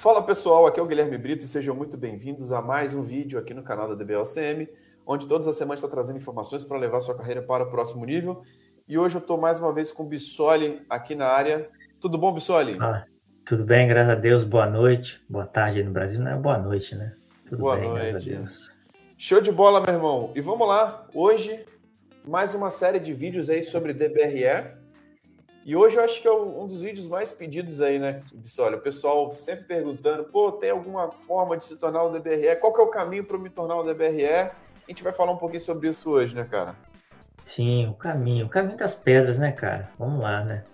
Fala pessoal, aqui é o Guilherme Brito e sejam muito bem-vindos a mais um vídeo aqui no canal da DBLCM, onde todas as semanas está trazendo informações para levar sua carreira para o próximo nível. E hoje eu estou mais uma vez com o Bissoli aqui na área. Tudo bom, Bissoli? Ah, tudo bem, graças a Deus. Boa noite. Boa tarde no Brasil, não é boa noite, né? Tudo boa bem, noite. Show de bola, meu irmão. E vamos lá. Hoje, mais uma série de vídeos aí sobre DBRE. E hoje eu acho que é um dos vídeos mais pedidos aí, né? Olha, o pessoal sempre perguntando, pô, tem alguma forma de se tornar um DBRE? Qual que é o caminho para me tornar um DBRE? A gente vai falar um pouquinho sobre isso hoje, né, cara? Sim, o caminho, o caminho das pedras, né, cara? Vamos lá, né?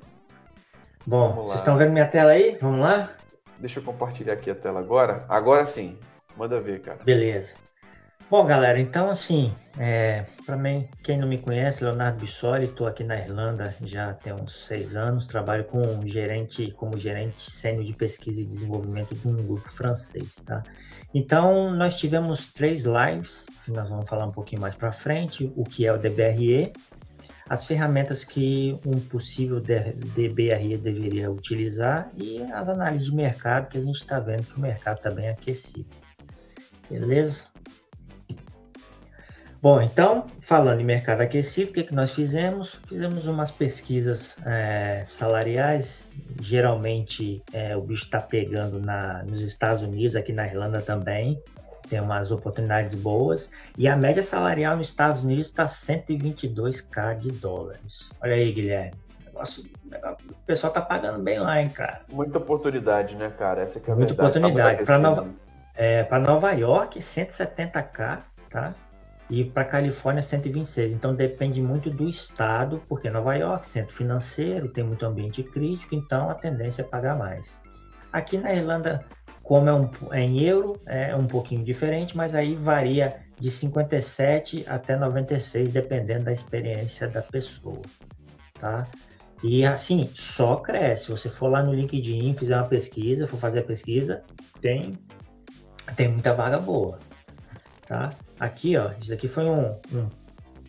Bom, vocês estão vendo minha tela aí? Vamos lá? Deixa eu compartilhar aqui a tela agora. Agora sim, manda ver, cara. Beleza. Bom, galera, então assim, é, para mim, quem não me conhece, Leonardo Bissoli, estou aqui na Irlanda já tem uns seis anos, trabalho com gerente, como gerente sênior de pesquisa e desenvolvimento de um grupo francês, tá? Então, nós tivemos três lives, nós vamos falar um pouquinho mais para frente, o que é o DBRE, as ferramentas que um possível DBRE deveria utilizar e as análises de mercado que a gente está vendo que o mercado está bem aquecido. Beleza? Bom, então, falando em mercado aquecido, o que, que nós fizemos? Fizemos umas pesquisas é, salariais. Geralmente, é, o bicho está pegando na, nos Estados Unidos, aqui na Irlanda também. Tem umas oportunidades boas. E a média salarial nos Estados Unidos está 122k de dólares. Olha aí, Guilherme. Negócio, o pessoal tá pagando bem lá, hein, cara. Muita oportunidade, né, cara? Essa é a Muita verdade. oportunidade. Tá Para Nova, é, Nova York, 170k, tá? E para Califórnia 126. Então depende muito do estado, porque Nova York, centro financeiro, tem muito ambiente crítico, então a tendência é pagar mais. Aqui na Irlanda, como é, um, é em euro, é um pouquinho diferente, mas aí varia de 57 até 96, dependendo da experiência da pessoa, tá? E assim, só cresce. Se você for lá no LinkedIn, fizer uma pesquisa, for fazer a pesquisa, tem, tem muita vaga boa, tá? Aqui, ó, isso aqui foi um, um,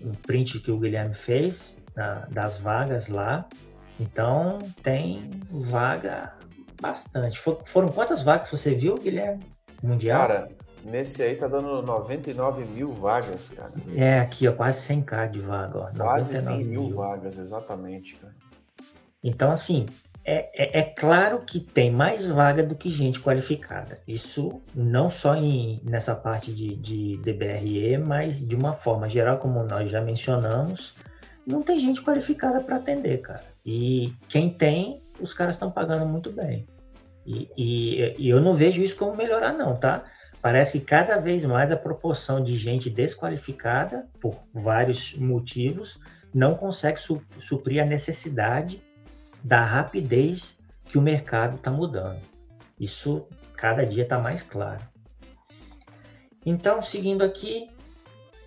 um print que o Guilherme fez na, das vagas lá. Então, tem vaga bastante. For, foram quantas vagas você viu, Guilherme? Mundial? Cara, nesse aí tá dando 99 mil vagas, cara. É, aqui, ó, quase 100k de vaga, ó. Quase 100 mil, mil vagas, exatamente, cara. Então, assim, é, é, é, claro que tem mais vaga do que gente qualificada. Isso não só em, nessa parte de, de DBRE, mas de uma forma geral, como nós já mencionamos, não tem gente qualificada para atender, cara. E quem tem, os caras estão pagando muito bem. E, e, e, eu não vejo isso como melhorar, não, tá? Parece que cada vez mais a proporção de gente desqualificada, por vários motivos, não consegue su suprir a necessidade da rapidez que o mercado está mudando. Isso cada dia está mais claro. Então, seguindo aqui,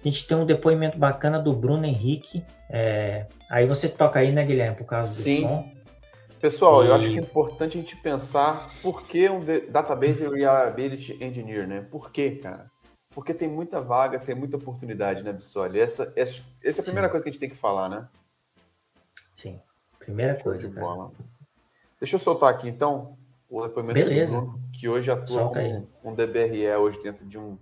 a gente tem um depoimento bacana do Bruno Henrique. É... Aí você toca aí, né, Guilherme, por causa do Sim. som. Pessoal, e... eu acho que é importante a gente pensar por que um Database Reliability Engineer, né? Por quê, cara? Porque tem muita vaga, tem muita oportunidade, né, Bissoli? Essa, essa, essa é a primeira Sim. coisa que a gente tem que falar, né? Sim. Primeira Show coisa. De bola. Deixa eu soltar aqui então o depoimento Beleza. do Bruno, que hoje atua como um DBRE hoje dentro de um,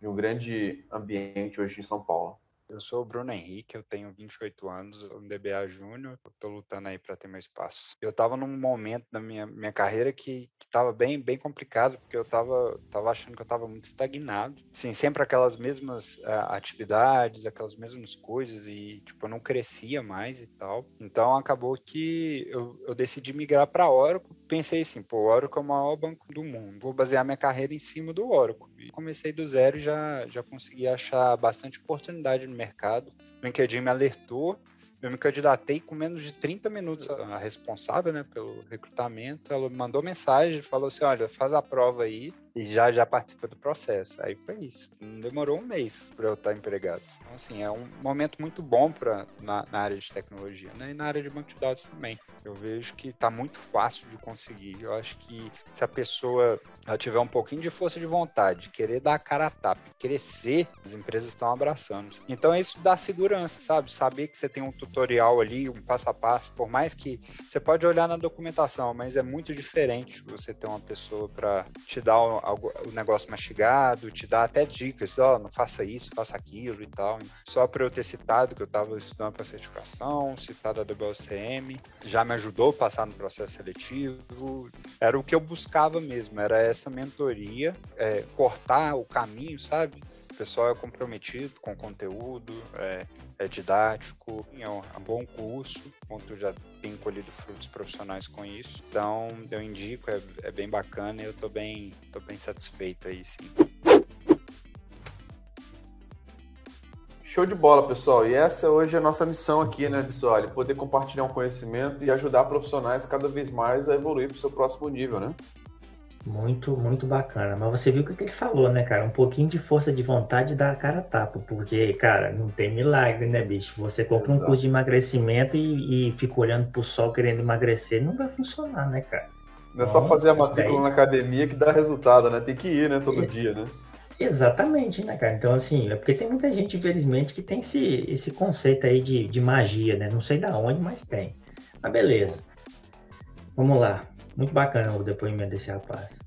de um grande ambiente hoje em São Paulo. Eu sou o Bruno Henrique, eu tenho 28 anos, um DBA Júnior, estou lutando aí para ter meu espaço. Eu estava num momento da minha, minha carreira que estava bem, bem complicado, porque eu estava tava achando que eu estava muito estagnado. Sim, sempre aquelas mesmas uh, atividades, aquelas mesmas coisas, e tipo, eu não crescia mais e tal. Então acabou que eu, eu decidi migrar para Oracle. Pensei assim, pô, o Oracle é o maior banco do mundo, vou basear minha carreira em cima do Oracle. E comecei do zero e já, já consegui achar bastante oportunidade no mercado. O LinkedIn me alertou, eu me candidatei com menos de 30 minutos. A responsável né, pelo recrutamento, ela me mandou mensagem, falou assim: olha, faz a prova aí, e já já participa do processo. Aí foi isso. Não demorou um mês para eu estar empregado. Então, assim, é um momento muito bom para na, na, área de tecnologia, né? E na área de banco de dados também. Eu vejo que está muito fácil de conseguir. Eu acho que se a pessoa tiver um pouquinho de força de vontade, querer dar a cara a tapa, crescer, as empresas estão abraçando. Então isso dá segurança, sabe? Saber que você tem um tutorial ali, um passo a passo, por mais que você pode olhar na documentação, mas é muito diferente você ter uma pessoa para te dar o, o, negócio mastigado, te dar até dicas, ó, oh, não faça isso, faça aquilo e tal. Só para eu ter citado que eu estava estudando para certificação, citado a WCM, já me ajudou a passar no processo seletivo. Era o que eu buscava mesmo, era essa mentoria, é, cortar o caminho, sabe? Pessoal é comprometido com o conteúdo, é, é didático, é um, é um, bom curso, ponto já tem colhido frutos profissionais com isso. Então, eu indico, é, é bem bacana e eu tô bem, tô bem satisfeito aí, sim. Show de bola, pessoal. E essa hoje é a nossa missão aqui, né, pessoal? Poder compartilhar um conhecimento e ajudar profissionais cada vez mais a evoluir para o seu próximo nível, né? Muito, muito bacana. Mas você viu o que ele falou, né, cara? Um pouquinho de força de vontade dá a cara tapa. Porque, cara, não tem milagre, né, bicho? Você compra Exato. um curso de emagrecimento e, e fica olhando pro sol querendo emagrecer, não vai funcionar, né, cara? Não é só fazer a matrícula na academia que dá resultado, né? Tem que ir, né, todo é. dia, né? Exatamente, né, cara? Então, assim, é porque tem muita gente, infelizmente, que tem esse, esse conceito aí de, de magia, né? Não sei da onde, mas tem. Mas beleza. Vamos lá. Muito bacana o depoimento desse rapaz.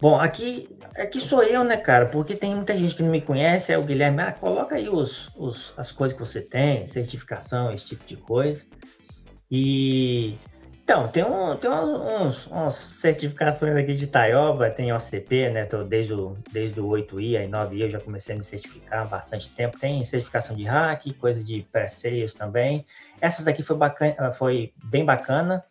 Bom, aqui, aqui sou eu, né, cara? Porque tem muita gente que não me conhece, é o Guilherme. Ah, coloca aí os, os, as coisas que você tem, certificação, esse tipo de coisa. E então, tem, um, tem uns, umas certificações aqui de Taioba, tem OCP, né? Tô desde o, desde o 8i, aí 9i eu já comecei a me certificar há bastante tempo. Tem certificação de hack, coisa de pré-sales também. Essas daqui foi, bacana, foi bem bacana.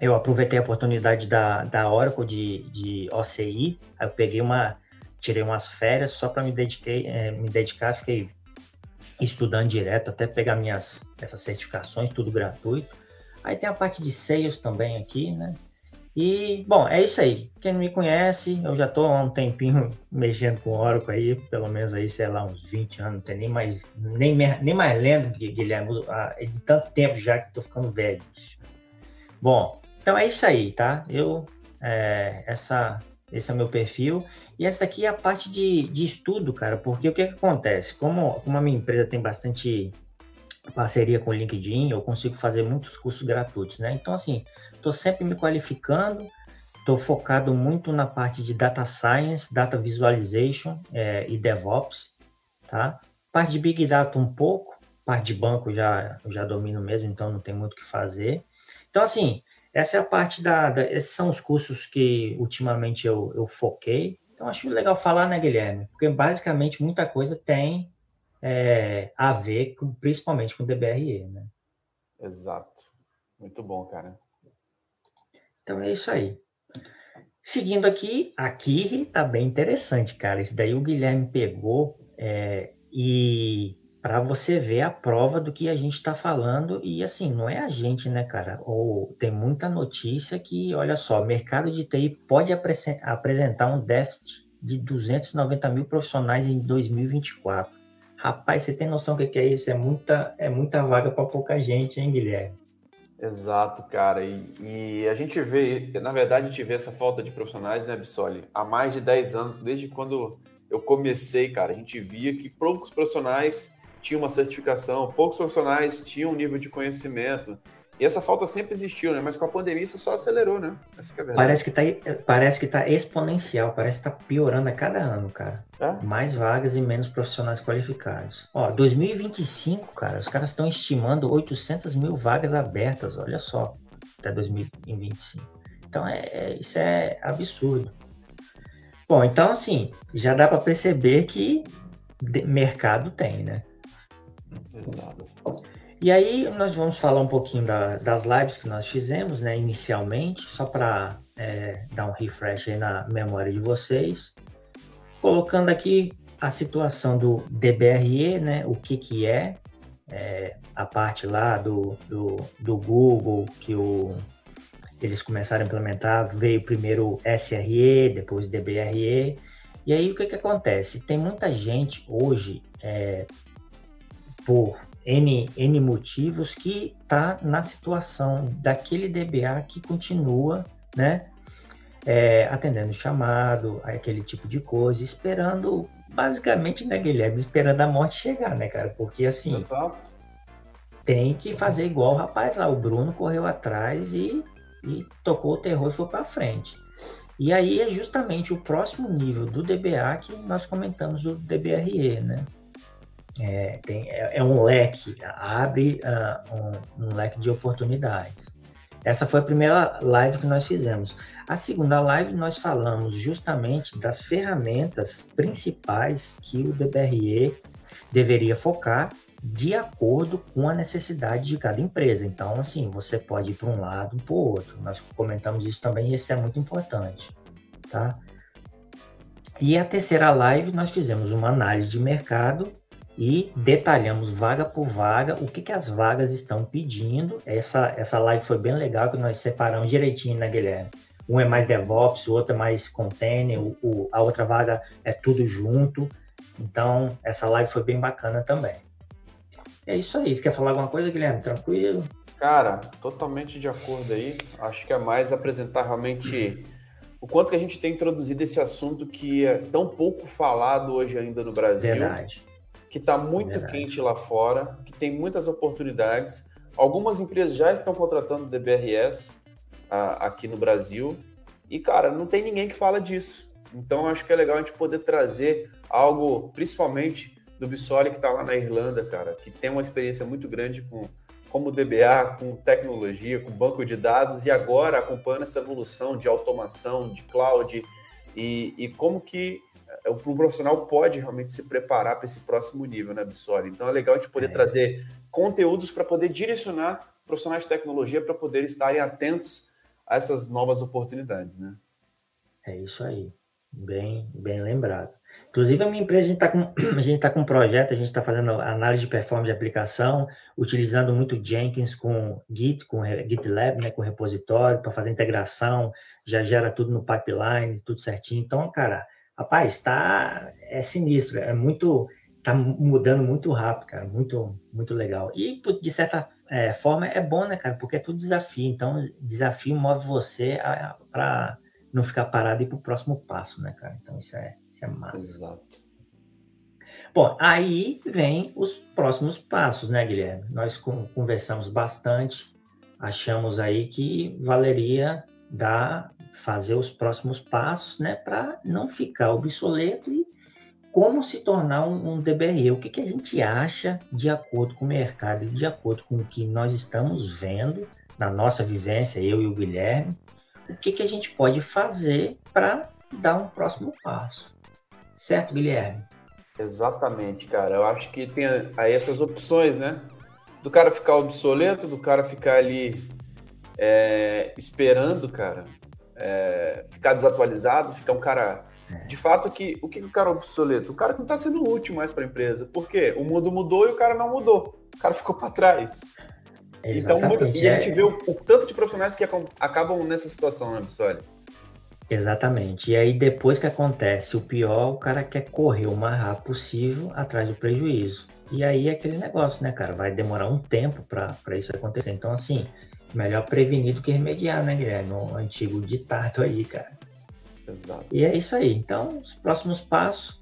Eu aproveitei a oportunidade da, da Oracle de, de OCI, aí eu peguei uma, tirei umas férias só para me, dediquei, é, me dedicar, fiquei estudando direto até pegar minhas essas certificações, tudo gratuito. Aí tem a parte de sales também aqui, né? E, bom, é isso aí. Quem não me conhece, eu já estou há um tempinho mexendo com Oracle aí, pelo menos aí, sei lá, uns 20 anos, não tem nem mais, nem, nem mais lendo, Guilherme, de tanto tempo já que estou ficando velho. Bom, então é isso aí, tá? Eu, é, essa, esse é o meu perfil. E essa aqui é a parte de, de estudo, cara, porque o que, que acontece? Como, como a minha empresa tem bastante parceria com o LinkedIn, eu consigo fazer muitos cursos gratuitos, né? Então, assim, estou sempre me qualificando, estou focado muito na parte de Data Science, Data Visualization é, e DevOps, tá? Parte de Big Data um pouco, parte de banco já, já domino mesmo, então não tem muito o que fazer. Então, assim, essa é a parte da, da Esses são os cursos que ultimamente eu, eu foquei. Então, acho legal falar, né, Guilherme? Porque basicamente muita coisa tem é, a ver com, principalmente com o DBRE, né? Exato. Muito bom, cara. Então é isso aí. Seguindo aqui, aqui tá bem interessante, cara. Isso daí o Guilherme pegou é, e para você ver a prova do que a gente está falando e assim não é a gente, né, cara? Ou tem muita notícia que, olha só, mercado de TI pode apresentar um déficit de 290 mil profissionais em 2024. Rapaz, você tem noção do que é isso? É muita, é muita vaga para pouca gente, hein, Guilherme? Exato, cara. E, e, a gente vê, na verdade, a gente vê essa falta de profissionais, né, Bissoli? Há mais de 10 anos, desde quando eu comecei, cara, a gente via que poucos profissionais tinham uma certificação, poucos profissionais tinham um nível de conhecimento. E essa falta sempre existiu, né? Mas com a pandemia isso só acelerou, né? Essa é parece que tá, parece que tá exponencial, parece que tá piorando a cada ano, cara. É? Mais vagas e menos profissionais qualificados. Ó, 2025, cara, os caras estão estimando 800 mil vagas abertas, olha só, até 2025. Então, é, é isso é absurdo. Bom, então, assim, já dá para perceber que mercado tem, né? E aí nós vamos falar um pouquinho da, das lives que nós fizemos, né, inicialmente, só para é, dar um refresh aí na memória de vocês. Colocando aqui a situação do DBRE, né, o que que é, é a parte lá do, do, do Google que o eles começaram a implementar, veio primeiro SRE, depois DBRE. E aí o que, que acontece? Tem muita gente hoje, é, por N, N motivos, que está na situação daquele DBA que continua, né? É, atendendo chamado, aquele tipo de coisa, esperando, basicamente, né, Guilherme? Esperando a morte chegar, né, cara? Porque assim. Exato. Tem que fazer igual o rapaz lá. O Bruno correu atrás e e tocou o terror e foi para frente. E aí é justamente o próximo nível do DBA que nós comentamos do DBRE, né? É, tem, é, é um leque, abre uh, um, um, leque de oportunidades. Essa foi a primeira live que nós fizemos. A segunda live nós falamos justamente das ferramentas principais que o DBRE deveria focar de acordo com a necessidade de cada empresa. Então, assim, você pode ir para um lado, para o outro. Nós comentamos isso também e isso é muito importante, tá? E a terceira live nós fizemos uma análise de mercado e detalhamos vaga por vaga o que, que as vagas estão pedindo. Essa, essa live foi bem legal que nós separamos direitinho, né, Guilherme? Um é mais DevOps, o outro é mais container, o, o, a outra vaga é tudo junto. Então, essa live foi bem bacana também. É isso aí. Você quer falar alguma coisa, Guilherme? Tranquilo? Cara, totalmente de acordo aí. Acho que é mais apresentar realmente o quanto que a gente tem introduzido esse assunto que é tão pouco falado hoje ainda no Brasil. Verdade. Que está muito Verdade. quente lá fora, que tem muitas oportunidades. Algumas empresas já estão contratando DBRS a, aqui no Brasil. E, cara, não tem ninguém que fala disso. Então, acho que é legal a gente poder trazer algo, principalmente do Bissoli, que está lá na Irlanda, cara, que tem uma experiência muito grande com como DBA, com tecnologia, com banco de dados, e agora acompanhando essa evolução de automação, de cloud, e, e como que o é, profissional pode realmente se preparar para esse próximo nível, né, Bissoli? Então é legal a gente poder é. trazer conteúdos para poder direcionar profissionais de tecnologia para poder estarem atentos a essas novas oportunidades, né? É isso aí, bem, bem lembrado. Inclusive, a minha empresa, a gente está com, a gente tá com um projeto, a gente está fazendo análise de performance de aplicação, utilizando muito Jenkins com Git, com GitLab, né, com repositório, para fazer integração, já gera tudo no pipeline, tudo certinho. Então, cara, rapaz, tá, é sinistro, é muito, tá mudando muito rápido, cara, muito, muito legal. E, de certa é, forma, é bom, né, cara, porque é tudo desafio. Então, desafio move você para não ficar parado e ir para o próximo passo, né, cara? Então, isso é isso é massa. Exato. Bom, aí vem os próximos passos, né, Guilherme? Nós conversamos bastante, achamos aí que valeria dar, fazer os próximos passos, né, para não ficar obsoleto e como se tornar um, um DBRE. O que, que a gente acha de acordo com o mercado, de acordo com o que nós estamos vendo na nossa vivência, eu e o Guilherme, o que, que a gente pode fazer para dar um próximo passo. Certo, Guilherme? Exatamente, cara. Eu acho que tem aí essas opções, né? Do cara ficar obsoleto, do cara ficar ali é, esperando, cara, é, ficar desatualizado, ficar um cara. De fato, que, o que, o cara é obsoleto? O cara que não está sendo útil mais para a empresa. Por quê? O mundo mudou e o cara não mudou. O cara ficou para trás. Então, muda, e a gente é. vê o, o, tanto de profissionais que acabam nessa situação, né, Bissoli? Exatamente. E aí, depois que acontece o pior, o cara quer correr o mais rápido possível atrás do prejuízo. E aí é aquele negócio, né, cara? Vai demorar um tempo para isso acontecer. Então, assim, melhor prevenir do que remediar, né, Guilherme? O antigo ditado aí, cara. Exato. E é isso aí. Então, os próximos passos,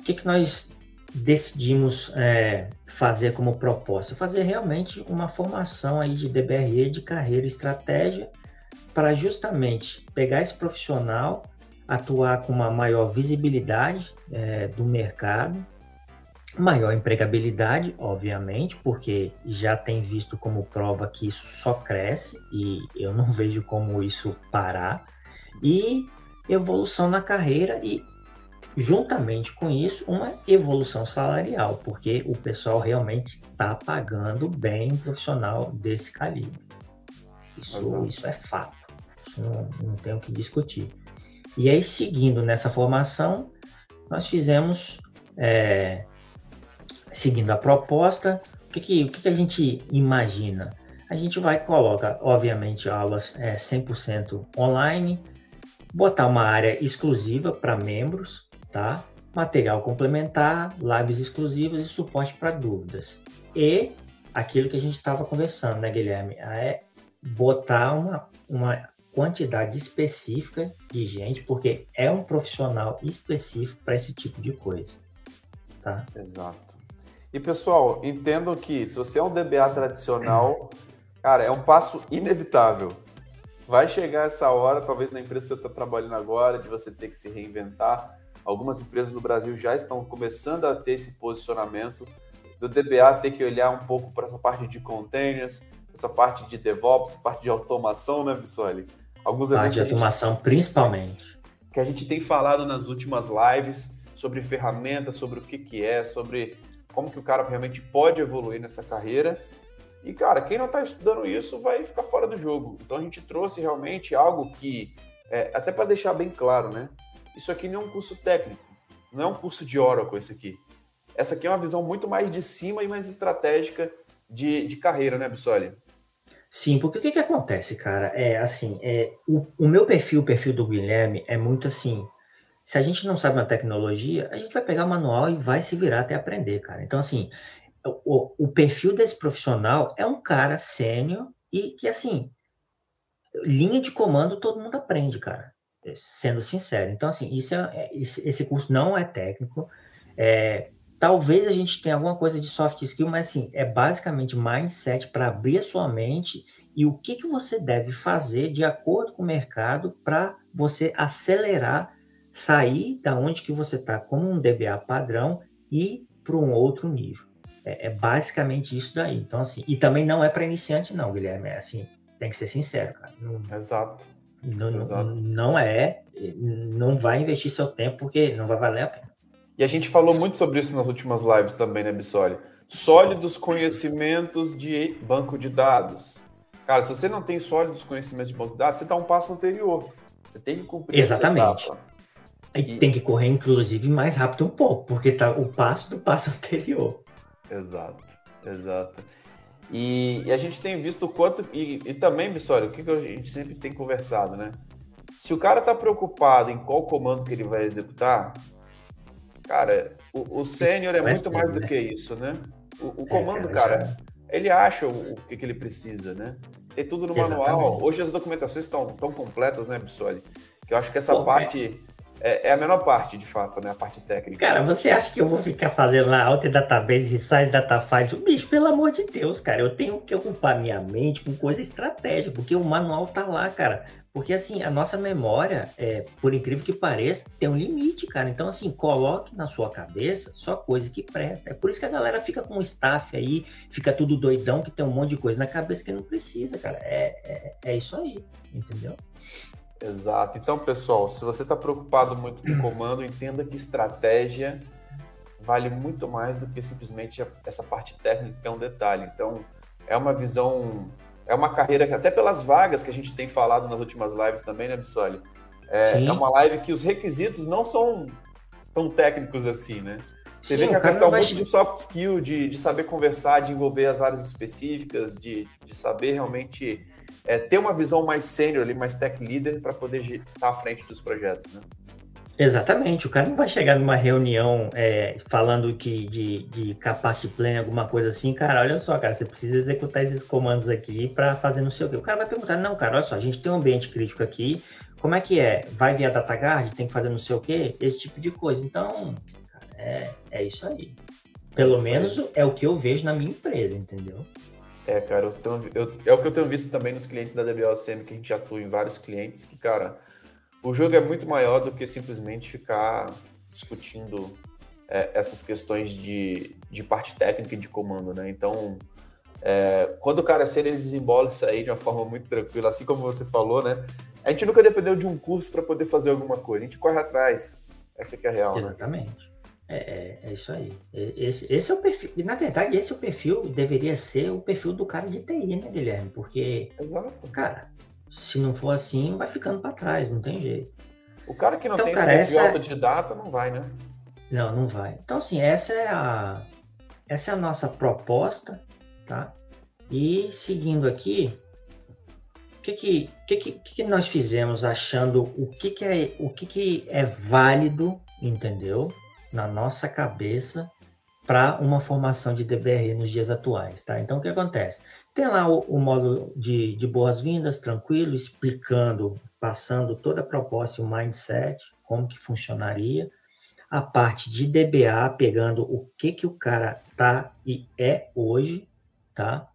o que, que nós decidimos é, fazer como proposta? Fazer realmente uma formação aí de DBRE, de carreira e estratégia, para justamente pegar esse profissional, atuar com uma maior visibilidade é, do mercado, maior empregabilidade, obviamente, porque já tem visto como prova que isso só cresce e eu não vejo como isso parar, e evolução na carreira e juntamente com isso uma evolução salarial, porque o pessoal realmente está pagando bem um profissional desse calibre. Isso, isso é fato não, não tenho o que discutir. E aí, seguindo nessa formação, nós fizemos, é, seguindo a proposta, o que, que, o que, que a gente imagina? a gente vai coloca, obviamente, aulas é, 100% online, botar uma área exclusiva para membros, tá? Material complementar, lives exclusivas e suporte para dúvidas. E aquilo que a gente estava conversando, né, Guilherme? É botar uma, uma quantidade específica de gente, porque é um profissional específico para esse tipo de coisa. Tá? Exato. E pessoal, entendam que se você é um DBA tradicional, cara, é um passo inevitável. Vai chegar essa hora, talvez na empresa que você está trabalhando agora, de você ter que se reinventar. Algumas empresas no Brasil já estão começando a ter esse posicionamento do DBA ter que olhar um pouco para essa parte de containers, essa parte de DevOps, essa parte de automação, né, Bissoli? Alguns parte de automação, gente, principalmente. Que a gente tem falado nas últimas lives sobre ferramentas, sobre o que, que é, sobre como que o cara realmente pode evoluir nessa carreira. E, cara, quem não está estudando isso vai ficar fora do jogo. Então a gente trouxe realmente algo que, é, até para deixar bem claro, né? Isso aqui não é um curso técnico, não é um curso de Oracle esse aqui. Essa aqui é uma visão muito mais de cima e mais estratégica de, de carreira, né, Bissoli? Sim, porque o que, que acontece, cara? É assim, é, o, o meu perfil, o perfil do Guilherme, é muito assim. Se a gente não sabe uma tecnologia, a gente vai pegar o manual e vai se virar até aprender, cara. Então, assim, o, o perfil desse profissional é um cara sênior e que, assim, linha de comando todo mundo aprende, cara. Sendo sincero. Então, assim, isso é, é esse, curso não é técnico. É, Talvez a gente tenha alguma coisa de soft skill, mas assim, é basicamente mindset para abrir a sua mente e o que, que você deve fazer de acordo com o mercado para você acelerar, sair da onde que você está como um DBA padrão e para um outro nível. É, é, basicamente isso daí. Então, assim, e também não é para iniciante, não, Guilherme. É assim, tem que ser sincero, cara. Não, Exato. Não, Exato. não é, não vai investir seu tempo porque não vai valer a pena. E a gente falou muito sobre isso nas últimas lives também, né, Bissoli? Sólidos conhecimentos de banco de dados. Cara, se você não tem sólidos conhecimentos de banco de dados, você está um passo anterior. Você tem que cumprir Exatamente. essa etapa. E tem que correr, inclusive, mais rápido um pouco, porque tá o passo do passo anterior. Exato, exato. E, e a gente tem visto o quanto. E, e também, Bissoli, o que, que a gente sempre tem conversado, né? Se o cara está preocupado em qual comando que ele vai executar, Cara, o, o sênior é muito mais do né? que isso, né? O, o é, comando, é, cara, ele acha o, o que, que, ele precisa, né? Tem tudo no Exatamente. manual. Hoje as documentações estão tão completas, né, Bissoli? Que eu acho que essa Pô, parte é, é, a menor parte, de fato, né? A parte técnica. Cara, você acha que eu vou ficar fazendo lá Alter Database, Resize Data Files? Bicho, pelo amor de Deus, cara, eu tenho que ocupar minha mente com coisa estratégica, porque o manual tá lá, cara. Porque, assim, a nossa memória, é, por incrível que pareça, tem um limite, cara. Então, assim, coloque na sua cabeça só coisa que presta. É por isso que a galera fica com o staff aí, fica tudo doidão, que tem um monte de coisa na cabeça que não precisa, cara. É, é, é isso aí, entendeu? Exato. Então, pessoal, se você está preocupado muito com o comando, entenda que estratégia vale muito mais do que simplesmente essa parte técnica, que é um detalhe. Então, é uma visão é uma carreira que, até pelas vagas que a gente tem falado nas últimas lives também, né, Bissoli? É, é uma live que os requisitos não são tão técnicos assim, né? Você Sim, vê que a questão muito de soft skill, de, de saber conversar, de envolver as áreas específicas, de, de saber realmente é, ter uma visão mais sênior ali, mais tech leader, para poder estar à frente dos projetos, né? Exatamente, o cara não vai chegar numa reunião é, falando que de, de capacity plan, alguma coisa assim, cara, olha só, cara, você precisa executar esses comandos aqui para fazer não sei o quê. O cara vai perguntar, não, cara, olha só, a gente tem um ambiente crítico aqui, como é que é? Vai via DataGuard, tem que fazer não sei o quê? Esse tipo de coisa. Então, cara, é, é isso aí. Pelo isso menos aí. é o que eu vejo na minha empresa, entendeu? É, cara, eu tenho, eu, é o que eu tenho visto também nos clientes da WLCM, que a gente atua em vários clientes, que, cara, o jogo é muito maior do que simplesmente ficar discutindo é, essas questões de, de parte técnica e de comando, né? Então, é, quando o cara é ser, ele desembola isso aí de uma forma muito tranquila, assim como você falou, né? A gente nunca dependeu de um curso para poder fazer alguma coisa, a gente corre atrás. Essa que é a real, né? Exatamente. É, é, é, isso aí. Esse, esse é o perfil. E, na verdade, esse é o perfil, deveria ser o perfil do cara de TI, né, Guilherme? Porque, Exato. cara, se não for assim, vai ficando para trás, não tem jeito. O cara que não então, tem cara, essa... de é autodidata não vai, né? Não, não vai. Então, assim, essa é a, essa é a nossa proposta, tá? E seguindo aqui, o que que, que, que, que nós fizemos achando o que, que, é, o que, que é válido, entendeu? Na nossa cabeça para uma formação de DBRE nos dias atuais, tá? Então, o que acontece? Tem lá o, o módulo de, de boas-vindas, tranquilo, explicando, passando toda a proposta e o mindset, como que funcionaria. A parte de DBA, pegando o que que o cara tá e é hoje, tá?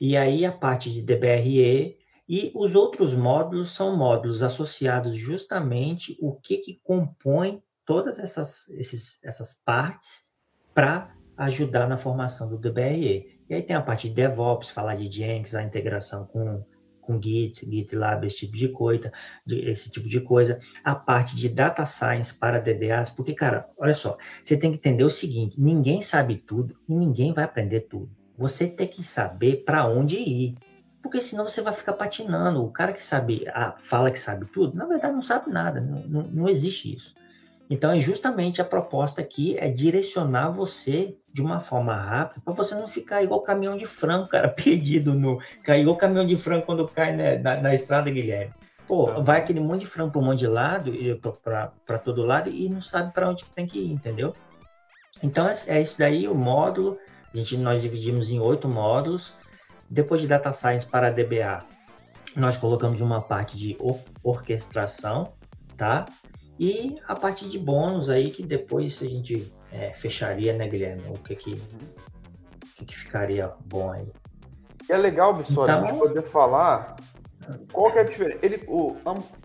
E aí a parte de DBRE e os outros módulos são módulos associados justamente o que que compõe todas essas, esses, essas partes para ajudar na formação do DBRE. E aí tem a parte de DevOps, falar de Jenkins, a integração com, com Git, GitLab, esse tipo de coisa, de, esse tipo de coisa. A parte de Data Science para DBAs, porque, cara, olha só, você tem que entender o seguinte, ninguém sabe tudo e ninguém vai aprender tudo. Você tem que saber para onde ir. Porque senão você vai ficar patinando. O cara que sabe, ah, fala que sabe tudo, na verdade não sabe nada, não, não, não existe isso. Então, é justamente a proposta aqui é direcionar você de uma forma rápida, para você não ficar igual caminhão de frango, cara, perdido no. Igual caminhão de frango quando cai né, na, na, estrada, Guilherme. Pô, tá. vai aquele monte de frango para um monte de lado, para todo lado, e não sabe para onde tem que ir, entendeu? Então, é, é isso daí, o módulo. A gente, nós dividimos em oito módulos. Depois de Data Science para DBA, nós colocamos uma parte de orquestração, tá? E a parte de bônus aí, que depois a gente é, fecharia, né, Guilherme? O que que, o que, que ficaria bom aí? É legal, Bissoli, então... a gente poder falar qual que é a diferença. Ele, o,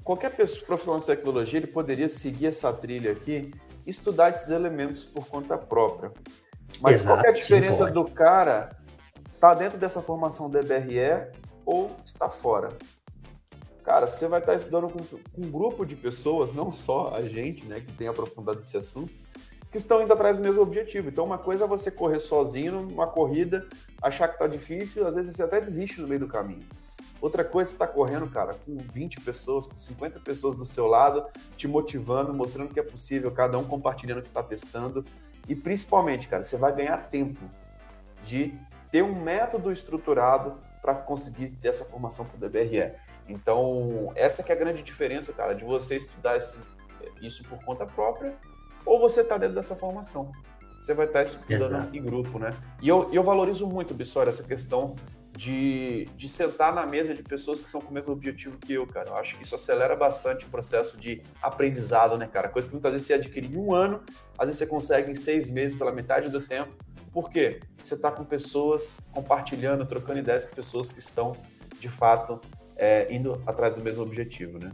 qualquer pessoa profissional de tecnologia ele poderia seguir essa trilha aqui e estudar esses elementos por conta própria. Mas Exato, qual é a diferença sim, do cara estar tá dentro dessa formação DBRE ou está fora? Cara, você vai estar estudando com, com, um grupo de pessoas, não só a gente, né, que tem aprofundado esse assunto, que estão indo atrás do mesmo objetivo. Então, uma coisa é você correr sozinho numa corrida, achar que tá difícil, às vezes você até desiste no meio do caminho. Outra coisa, você tá correndo, cara, com 20 pessoas, com 50 pessoas do seu lado, te motivando, mostrando que é possível, cada um compartilhando o que está testando. E principalmente, cara, você vai ganhar tempo de ter um método estruturado para conseguir ter essa formação para o DBRE. Então, essa que é a grande diferença, cara, de você estudar esses, isso por conta própria ou você tá dentro dessa formação. Você vai estar estudando Exato. em grupo, né? E eu, eu valorizo muito, Bissora, essa questão de, de sentar na mesa de pessoas que estão com o mesmo objetivo que eu, cara. Eu acho que isso acelera bastante o processo de aprendizado, né, cara? Coisa que muitas vezes você adquire em um ano, às vezes você consegue em seis meses, pela metade do tempo. Por quê? Você está com pessoas compartilhando, trocando ideias com pessoas que estão, de fato, é, indo atrás do mesmo objetivo, né?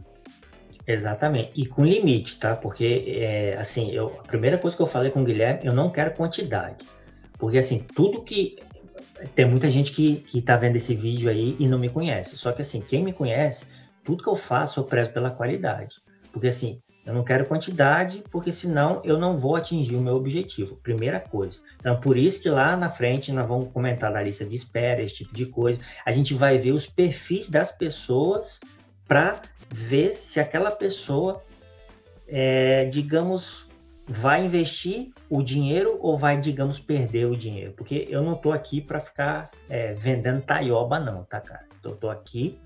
Exatamente, e com limite, tá? Porque, é, assim, eu, a primeira coisa que eu falei com o Guilherme, eu não quero quantidade. Porque, assim, tudo que. Tem muita gente que, que tá vendo esse vídeo aí e não me conhece. Só que, assim, quem me conhece, tudo que eu faço eu prezo pela qualidade. Porque, assim, eu não quero quantidade, porque senão eu não vou atingir o meu objetivo. Primeira coisa. Então, por isso que lá na frente nós vamos comentar da lista de espera, esse tipo de coisa. A gente vai ver os perfis das pessoas para ver se aquela pessoa, é, digamos, vai investir o dinheiro ou vai, digamos, perder o dinheiro. Porque eu não estou aqui para ficar é, vendendo taioba, não, tá, cara? Eu estou aqui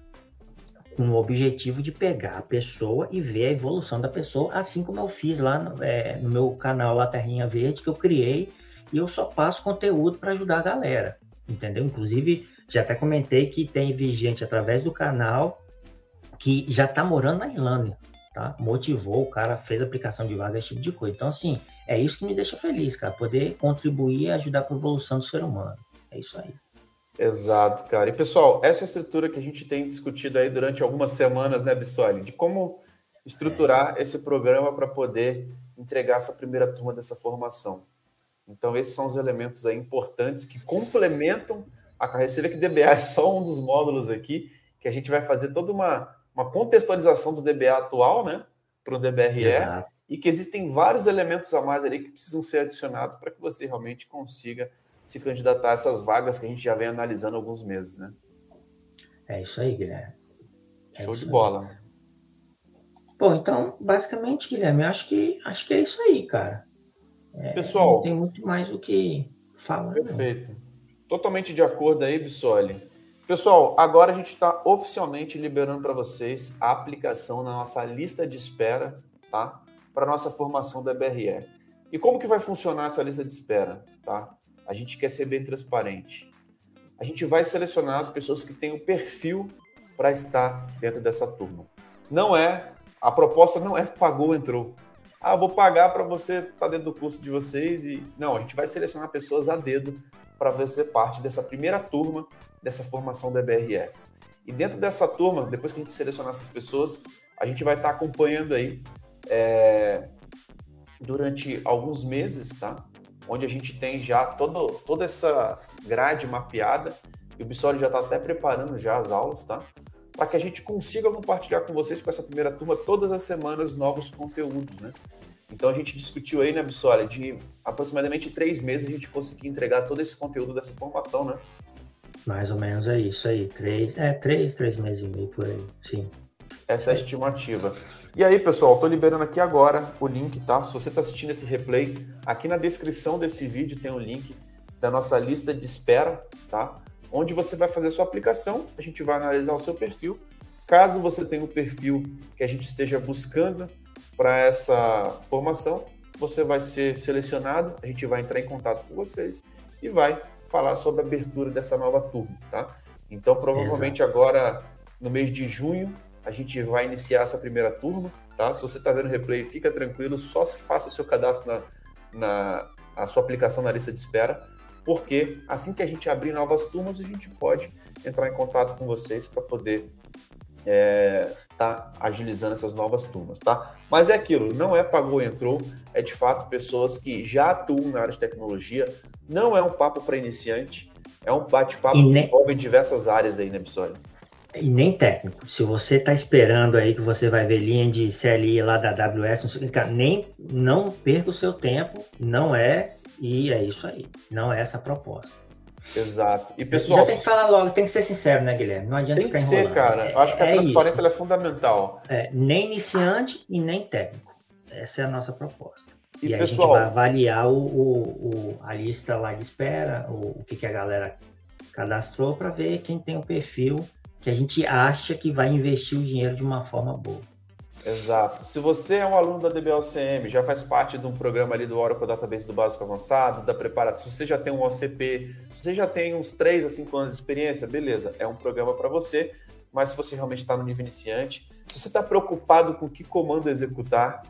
com o objetivo de pegar a pessoa e ver a evolução da pessoa, assim como eu fiz lá no, é, no meu canal La Terrinha Verde, que eu criei, e eu só passo conteúdo para ajudar a galera, entendeu? Inclusive, já até comentei que tem gente através do canal que já está morando na Irlanda, tá? Motivou, o cara fez aplicação de vaga, esse tipo de coisa. Então, assim, é isso que me deixa feliz, cara, poder contribuir e ajudar para a evolução do ser humano. É isso aí. Exato, cara. E pessoal, essa é estrutura que a gente tem discutido aí durante algumas semanas, né, Bissoli? De como estruturar é. esse programa para poder entregar essa primeira turma dessa formação. Então, esses são os elementos aí importantes que complementam a carreira. Que DBA é só um dos módulos aqui, que a gente vai fazer toda uma, uma contextualização do DBA atual, né, para o DBRE, Exato. e que existem vários elementos a mais ali que precisam ser adicionados para que você realmente consiga se candidatar a essas vagas que a gente já vem analisando há alguns meses, né? É isso aí, Guilherme. É Show de bola. Bom, então, basicamente, Guilherme, acho que acho que é isso aí, cara. É, Pessoal, não tem muito mais o que falar. Perfeito. Não. Totalmente de acordo aí, Bissoli. Pessoal, agora a gente está oficialmente liberando para vocês a aplicação na nossa lista de espera, tá? Para nossa formação da BRE. E como que vai funcionar essa lista de espera, tá? A gente quer ser bem transparente. A gente vai selecionar as pessoas que têm o perfil para estar dentro dessa turma. Não é, a proposta não é pagou, entrou. Ah, vou pagar para você estar tá dentro do curso de vocês e não, a gente vai selecionar pessoas a dedo para fazer parte dessa primeira turma dessa formação da BRE. E dentro dessa turma, depois que a gente selecionar essas pessoas, a gente vai estar tá acompanhando aí é, durante alguns meses, tá? Onde a gente tem já todo, toda essa grade mapeada e o Bissoli já está até preparando já as aulas, tá? Para que a gente consiga compartilhar com vocês, com essa primeira turma, todas as semanas novos conteúdos, né? Então a gente discutiu aí, né, Bissoli, de aproximadamente três meses a gente conseguir entregar todo esse conteúdo dessa formação, né? Mais ou menos é isso aí. Três, é, três, três meses e meio por aí, sim. Essa é a estimativa. E aí, pessoal, estou liberando aqui agora o link, tá? Se você está assistindo esse replay, aqui na descrição desse vídeo tem o um link da nossa lista de espera, tá? Onde você vai fazer sua aplicação, a gente vai analisar o seu perfil. Caso você tenha um perfil que a gente esteja buscando para essa formação, você vai ser selecionado, a gente vai entrar em contato com vocês e vai falar sobre a abertura dessa nova turma, tá? Então, provavelmente Exato. agora, no mês de junho, a gente vai iniciar essa primeira turma, tá? Se você está vendo o replay, fica tranquilo, só faça o seu cadastro na, na a sua aplicação na lista de espera, porque assim que a gente abrir novas turmas, a gente pode entrar em contato com vocês para poder é, tá agilizando essas novas turmas, tá? Mas é aquilo, não é pagou e entrou, é de fato pessoas que já atuam na área de tecnologia, não é um papo para iniciante, é um bate-papo que envolve diversas áreas aí, né, Bissoli? E nem técnico. Se você está esperando aí que você vai ver linha de CLI lá da AWS, não, sei, cara, nem, não perca o seu tempo, não é, e é isso aí. Não é essa a proposta. Exato. E pessoal. Já tem que falar logo, tem que ser sincero, né, Guilherme? Não adianta tem ficar enrolando. Tem que ser, cara. É, Acho que a é transparência é fundamental. É, nem iniciante e nem técnico. Essa é a nossa proposta. E, e aí pessoal, a gente vai avaliar o, o, o, a lista lá de espera, o, o que, que a galera cadastrou para ver quem tem o perfil que a gente acha que vai investir o dinheiro de uma forma boa. Exato. Se você é um aluno da DBLCM, já faz parte de um programa ali do Oracle Database do Básico Avançado, da preparação, se você já tem um OCP, se você já tem uns 3 a 5 anos de experiência, beleza, é um programa para você, mas se você realmente está no nível iniciante, se você está preocupado com que comando executar,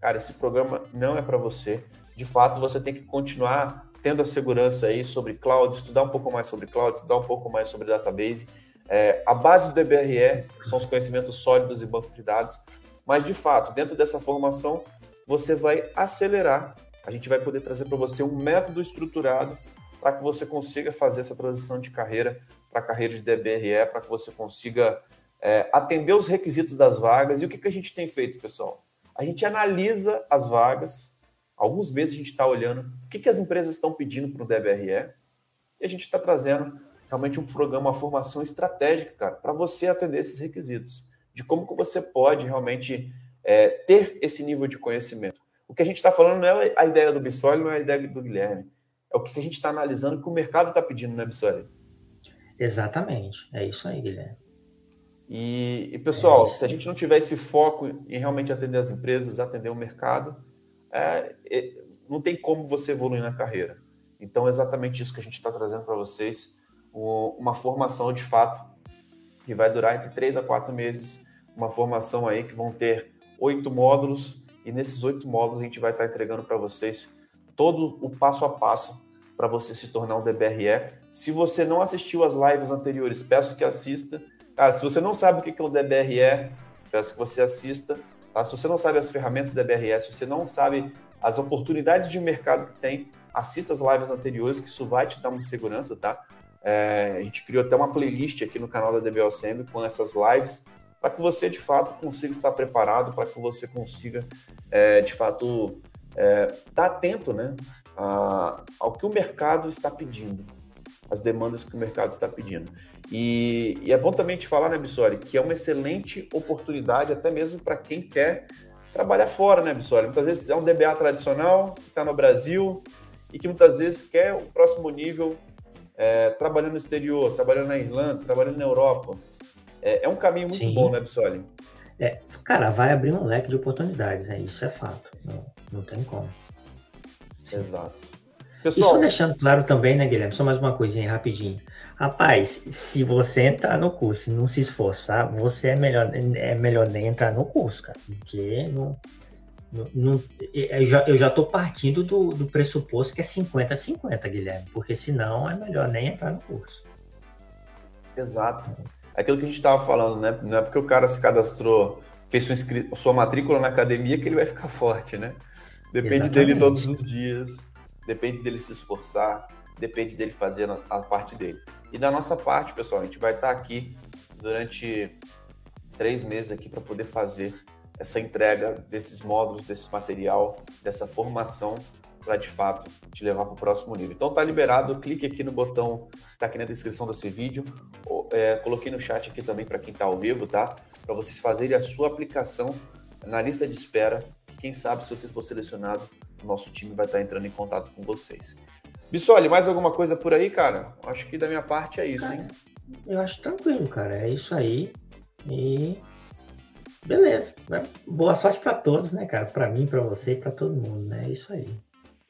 cara, esse programa não é para você. De fato, você tem que continuar tendo a segurança aí sobre cloud, estudar um pouco mais sobre cloud, estudar um pouco mais sobre database. É, a base do DBRE são os conhecimentos sólidos e banco de dados, mas de fato, dentro dessa formação, você vai acelerar. A gente vai poder trazer para você um método estruturado para que você consiga fazer essa transição de carreira para a carreira de DBRE, para que você consiga é, atender os requisitos das vagas. E o que, que a gente tem feito, pessoal? A gente analisa as vagas, alguns meses a gente está olhando o que, que as empresas estão pedindo para o DBRE e a gente está trazendo realmente um programa, uma formação estratégica, cara, para você atender esses requisitos, de como que você pode realmente é, ter esse nível de conhecimento. O que a gente está falando não é a ideia do Bissoli, não é a ideia do Guilherme, é o que a gente está analisando que o mercado está pedindo, né, Bissoli? Exatamente, é isso aí, Guilherme. E, e pessoal, é se a gente não tiver esse foco em realmente atender as empresas, atender o mercado, é, não tem como você evoluir na carreira. Então, é exatamente isso que a gente está trazendo para vocês, uma formação de fato que vai durar entre três a quatro meses, uma formação aí que vão ter oito módulos e nesses oito módulos a gente vai estar entregando para vocês todo o passo a passo para você se tornar um DBRE. Se você não assistiu às lives anteriores, peço que assista Cara, se você não sabe o que é o DBRE, peço que você assista. Tá? Se você não sabe as ferramentas do DBRE, se você não sabe as oportunidades de mercado que tem, assista as lives anteriores, que isso vai te dar uma segurança, tá? É, a gente criou até uma playlist aqui no canal da DBLCM com essas lives, para que você, de fato, consiga estar preparado, para que você consiga, é, de fato, estar é, tá atento né, a, ao que o mercado está pedindo, as demandas que o mercado está pedindo. E, e, é bom também te falar, né, Bissoli, que é uma excelente oportunidade até mesmo para quem quer trabalhar fora, né, Bissoli? Muitas vezes é um DBA tradicional que está no Brasil e que muitas vezes quer o próximo nível é, trabalhando no exterior, trabalhando na Irlanda, trabalhando na Europa. É, é um caminho muito Sim. bom, né, Bissoli? É, cara, vai abrir um leque de oportunidades, né? Isso é fato. Não, não tem como. Sim. Exato. Pessoal... E só deixando claro também, né, Guilherme? Só mais uma coisinha rapidinho. Rapaz, se você entrar no curso e não se esforçar, você é melhor, é melhor nem entrar no curso, cara. Porque não, não, não eu, já, eu já tô partindo do, do pressuposto que é 50-50, Guilherme. Porque senão é melhor nem entrar no curso. Exato. Aquilo que a gente estava falando, né? Não é porque o cara se cadastrou, fez sua, inscri... sua matrícula na academia que ele vai ficar forte, né? Depende Exatamente. dele todos os dias, depende dele se esforçar, depende dele fazer a parte dele. E da nossa parte, pessoal, a gente vai estar aqui durante três meses aqui para poder fazer essa entrega desses módulos, desse material, dessa formação para de fato te levar para o próximo nível. Então tá liberado, clique aqui no botão que está aqui na descrição desse vídeo. É, coloquei no chat aqui também para quem está ao vivo, tá? Para vocês fazerem a sua aplicação na lista de espera. Que quem sabe se você for selecionado, o nosso time vai estar tá entrando em contato com vocês. Bissoli, mais alguma coisa por aí, cara? Acho que da minha parte é isso, cara, hein? Eu acho tranquilo, cara. É isso aí. E beleza. Boa sorte para todos, né, cara? Para mim, para você e para todo mundo, né? É isso aí.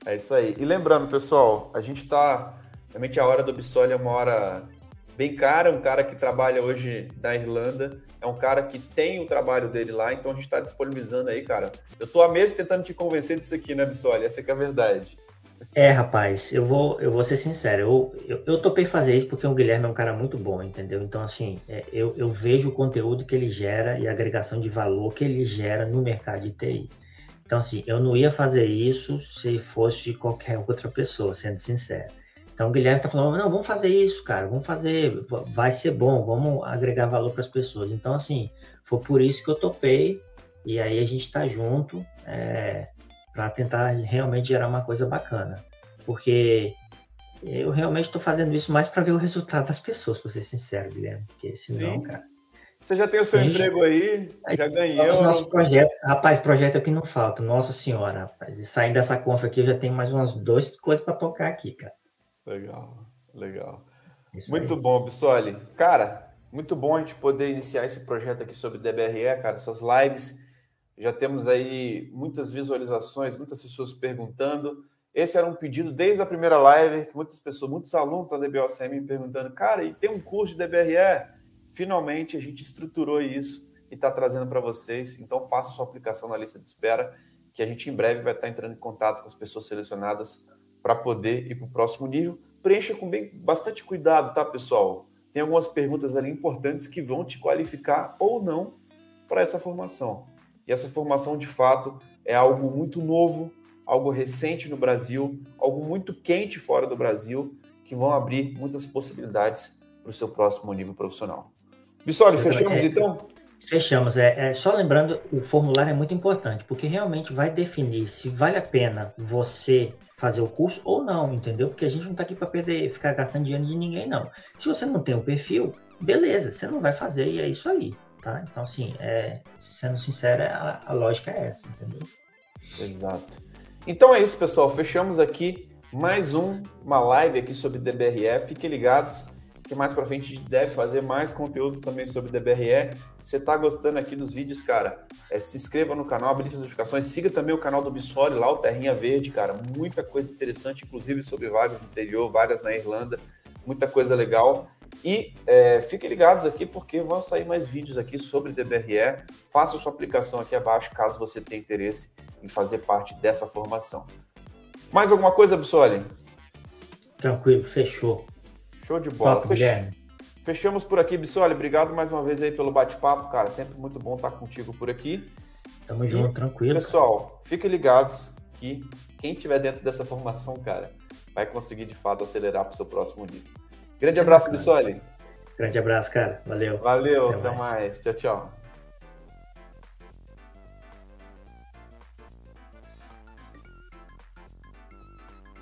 É isso aí. E lembrando, pessoal, a gente tá. Realmente a hora do Bissoli é uma hora bem cara. Um cara que trabalha hoje na Irlanda. É um cara que tem o trabalho dele lá, então a gente está disponibilizando aí, cara. Eu tô há meses tentando te convencer disso aqui, né, Bissoli? Essa é, é a verdade. É, rapaz, eu vou, eu vou ser sincero, eu, eu, eu topei fazer isso porque o Guilherme é um cara muito bom, entendeu? Então, assim, é, eu, eu vejo o conteúdo que ele gera e a agregação de valor que ele gera no mercado de TI. Então, assim, eu não ia fazer isso se fosse qualquer outra pessoa, sendo sincero. Então, o Guilherme tá falando, não, vamos fazer isso, cara, vamos fazer, vai ser bom, vamos agregar valor para as pessoas. Então, assim, foi por isso que eu topei, e aí a gente está junto é, para tentar realmente gerar uma coisa bacana. Porque eu realmente estou fazendo isso mais para ver o resultado das pessoas, para ser sincero, Guilherme. Porque senão, Sim. cara você já tem o seu emprego aí, já ganhou. Nosso projeto, rapaz, projeto é o que não falta. Nossa senhora, rapaz. E saindo dessa conf aqui, eu já tenho mais umas duas coisas para tocar aqui, cara. Legal, legal. Isso muito aí. bom, Bissoli. Cara, muito bom a gente poder iniciar esse projeto aqui sobre DBRE, cara. Essas lives, já temos aí muitas visualizações, muitas pessoas perguntando. Esse era um pedido desde a primeira live, que muitas pessoas, muitos alunos da DBOCM me perguntando, cara, e tem um curso de DBRE? finalmente a gente estruturou isso e está trazendo para vocês. Então faça sua aplicação na lista de espera, que a gente em breve vai estar tá entrando em contato com as pessoas selecionadas para poder ir para o próximo nível. Preencha com bem, bastante cuidado, tá, pessoal? Tem algumas perguntas ali importantes que vão te qualificar ou não para essa formação. E essa formação, de fato, é algo muito novo, algo recente no Brasil, algo muito quente fora do Brasil, que vão abrir muitas possibilidades para o seu próximo nível profissional. Bissoli, fechamos é, então? Fechamos. É, é, só lembrando, o formulário é muito importante, porque realmente vai definir se vale a pena você fazer o curso ou não, entendeu? Porque a gente não está aqui para perder, ficar gastando dinheiro de ninguém, não. Se você não tem o perfil, beleza, você não vai fazer e é isso aí, tá? Então, assim, é, sendo sincero, a, a lógica é essa, entendeu? Exato. Então é isso, pessoal. Fechamos aqui mais um, uma live aqui sobre DBRF. Fiquem ligados que mais para frente a gente deve fazer mais conteúdos também sobre DBRE. Se você está gostando aqui dos vídeos, cara, é, se inscreva no canal, habilite as notificações, siga também o canal do Bissoli, lá o Terrinha Verde, cara, muita coisa interessante, inclusive sobre vagas no interior, vagas na Irlanda, muita coisa legal. E é, fiquem ligados aqui porque vão sair mais vídeos aqui sobre DBRE. Faça sua aplicação aqui abaixo caso você tenha interesse em fazer parte dessa formação. Mais alguma coisa, Bissoli? Tranquilo, fechou. Show de bola. Top, Fech... Fechamos por aqui, Bissoli. Obrigado mais uma vez aí pelo bate-papo, cara. Sempre muito bom estar contigo por aqui. Tamo e, junto, tranquilo. Pessoal, fiquem ligados que quem tiver dentro dessa formação, cara, vai conseguir de fato acelerar para o seu próximo nível. Grande abraço, Bissoli. Grande abraço, cara. Valeu. Valeu, até, até mais. mais. Tchau, tchau.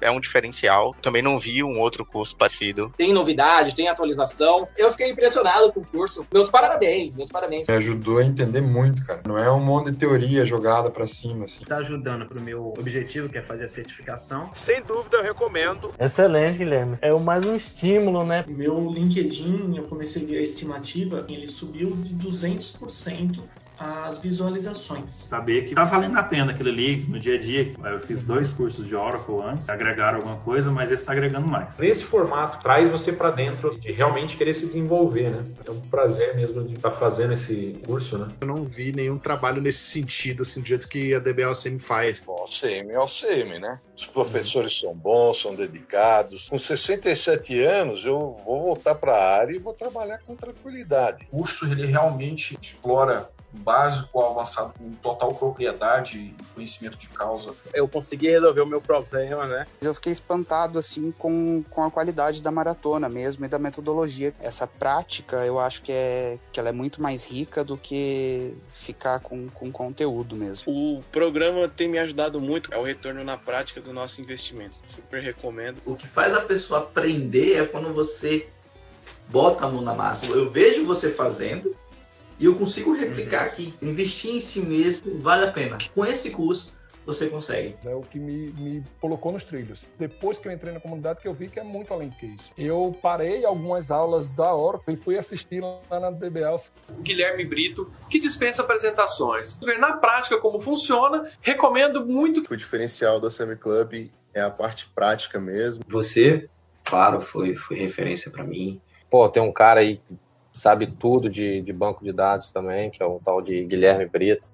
É um diferencial. Também não vi um outro curso parecido. Tem novidade, tem atualização. Eu fiquei impressionado com o curso. Meus parabéns, meus parabéns. Me ajudou a entender muito, cara. Não é um monte de teoria jogada para cima, assim. Tá ajudando pro meu objetivo, que é fazer a certificação. Sem dúvida, eu recomendo. Excelente, Guilherme. É mais um estímulo, né? Meu LinkedIn, eu comecei a ver a estimativa, ele subiu de 200% as visualizações. Saber que tá valendo a pena aquilo ali no dia a dia. Eu fiz dois cursos de Oracle antes, agregaram alguma coisa, mas esse está agregando mais. Nesse formato, traz você para dentro de realmente querer se desenvolver, né? É um prazer mesmo de estar tá fazendo esse curso, né? Eu não vi nenhum trabalho nesse sentido, assim, do jeito que a DBLCM faz. Bom, OCM é OCM, né? Os professores são bons, são dedicados. Com 67 anos, eu vou voltar para a área e vou trabalhar com tranquilidade. O curso, ele realmente explora básico ao avançado com total propriedade e conhecimento de causa. Eu consegui resolver o meu problema, né? Eu fiquei espantado, assim, com, com a qualidade da maratona mesmo e da metodologia. Essa prática, eu acho que, é, que ela é muito mais rica do que ficar com, com conteúdo mesmo. O programa tem me ajudado muito, é o retorno na prática do nosso investimento. Super recomendo. O que faz a pessoa aprender é quando você bota a mão na massa. Eu vejo você fazendo, e eu consigo replicar que investir em si mesmo vale a pena. Com esse curso, você consegue. É o que me, me colocou nos trilhos. Depois que eu entrei na comunidade, que eu vi que é muito além que isso. Eu parei algumas aulas da Oracle e fui assistir lá na DBL. Guilherme Brito, que dispensa apresentações. Ver na prática como funciona, recomendo muito. O diferencial do Semi Club é a parte prática mesmo. Você, claro, foi, foi referência para mim. Pô, tem um cara aí sabe tudo de, de banco de dados também, que é o tal de Guilherme Brito.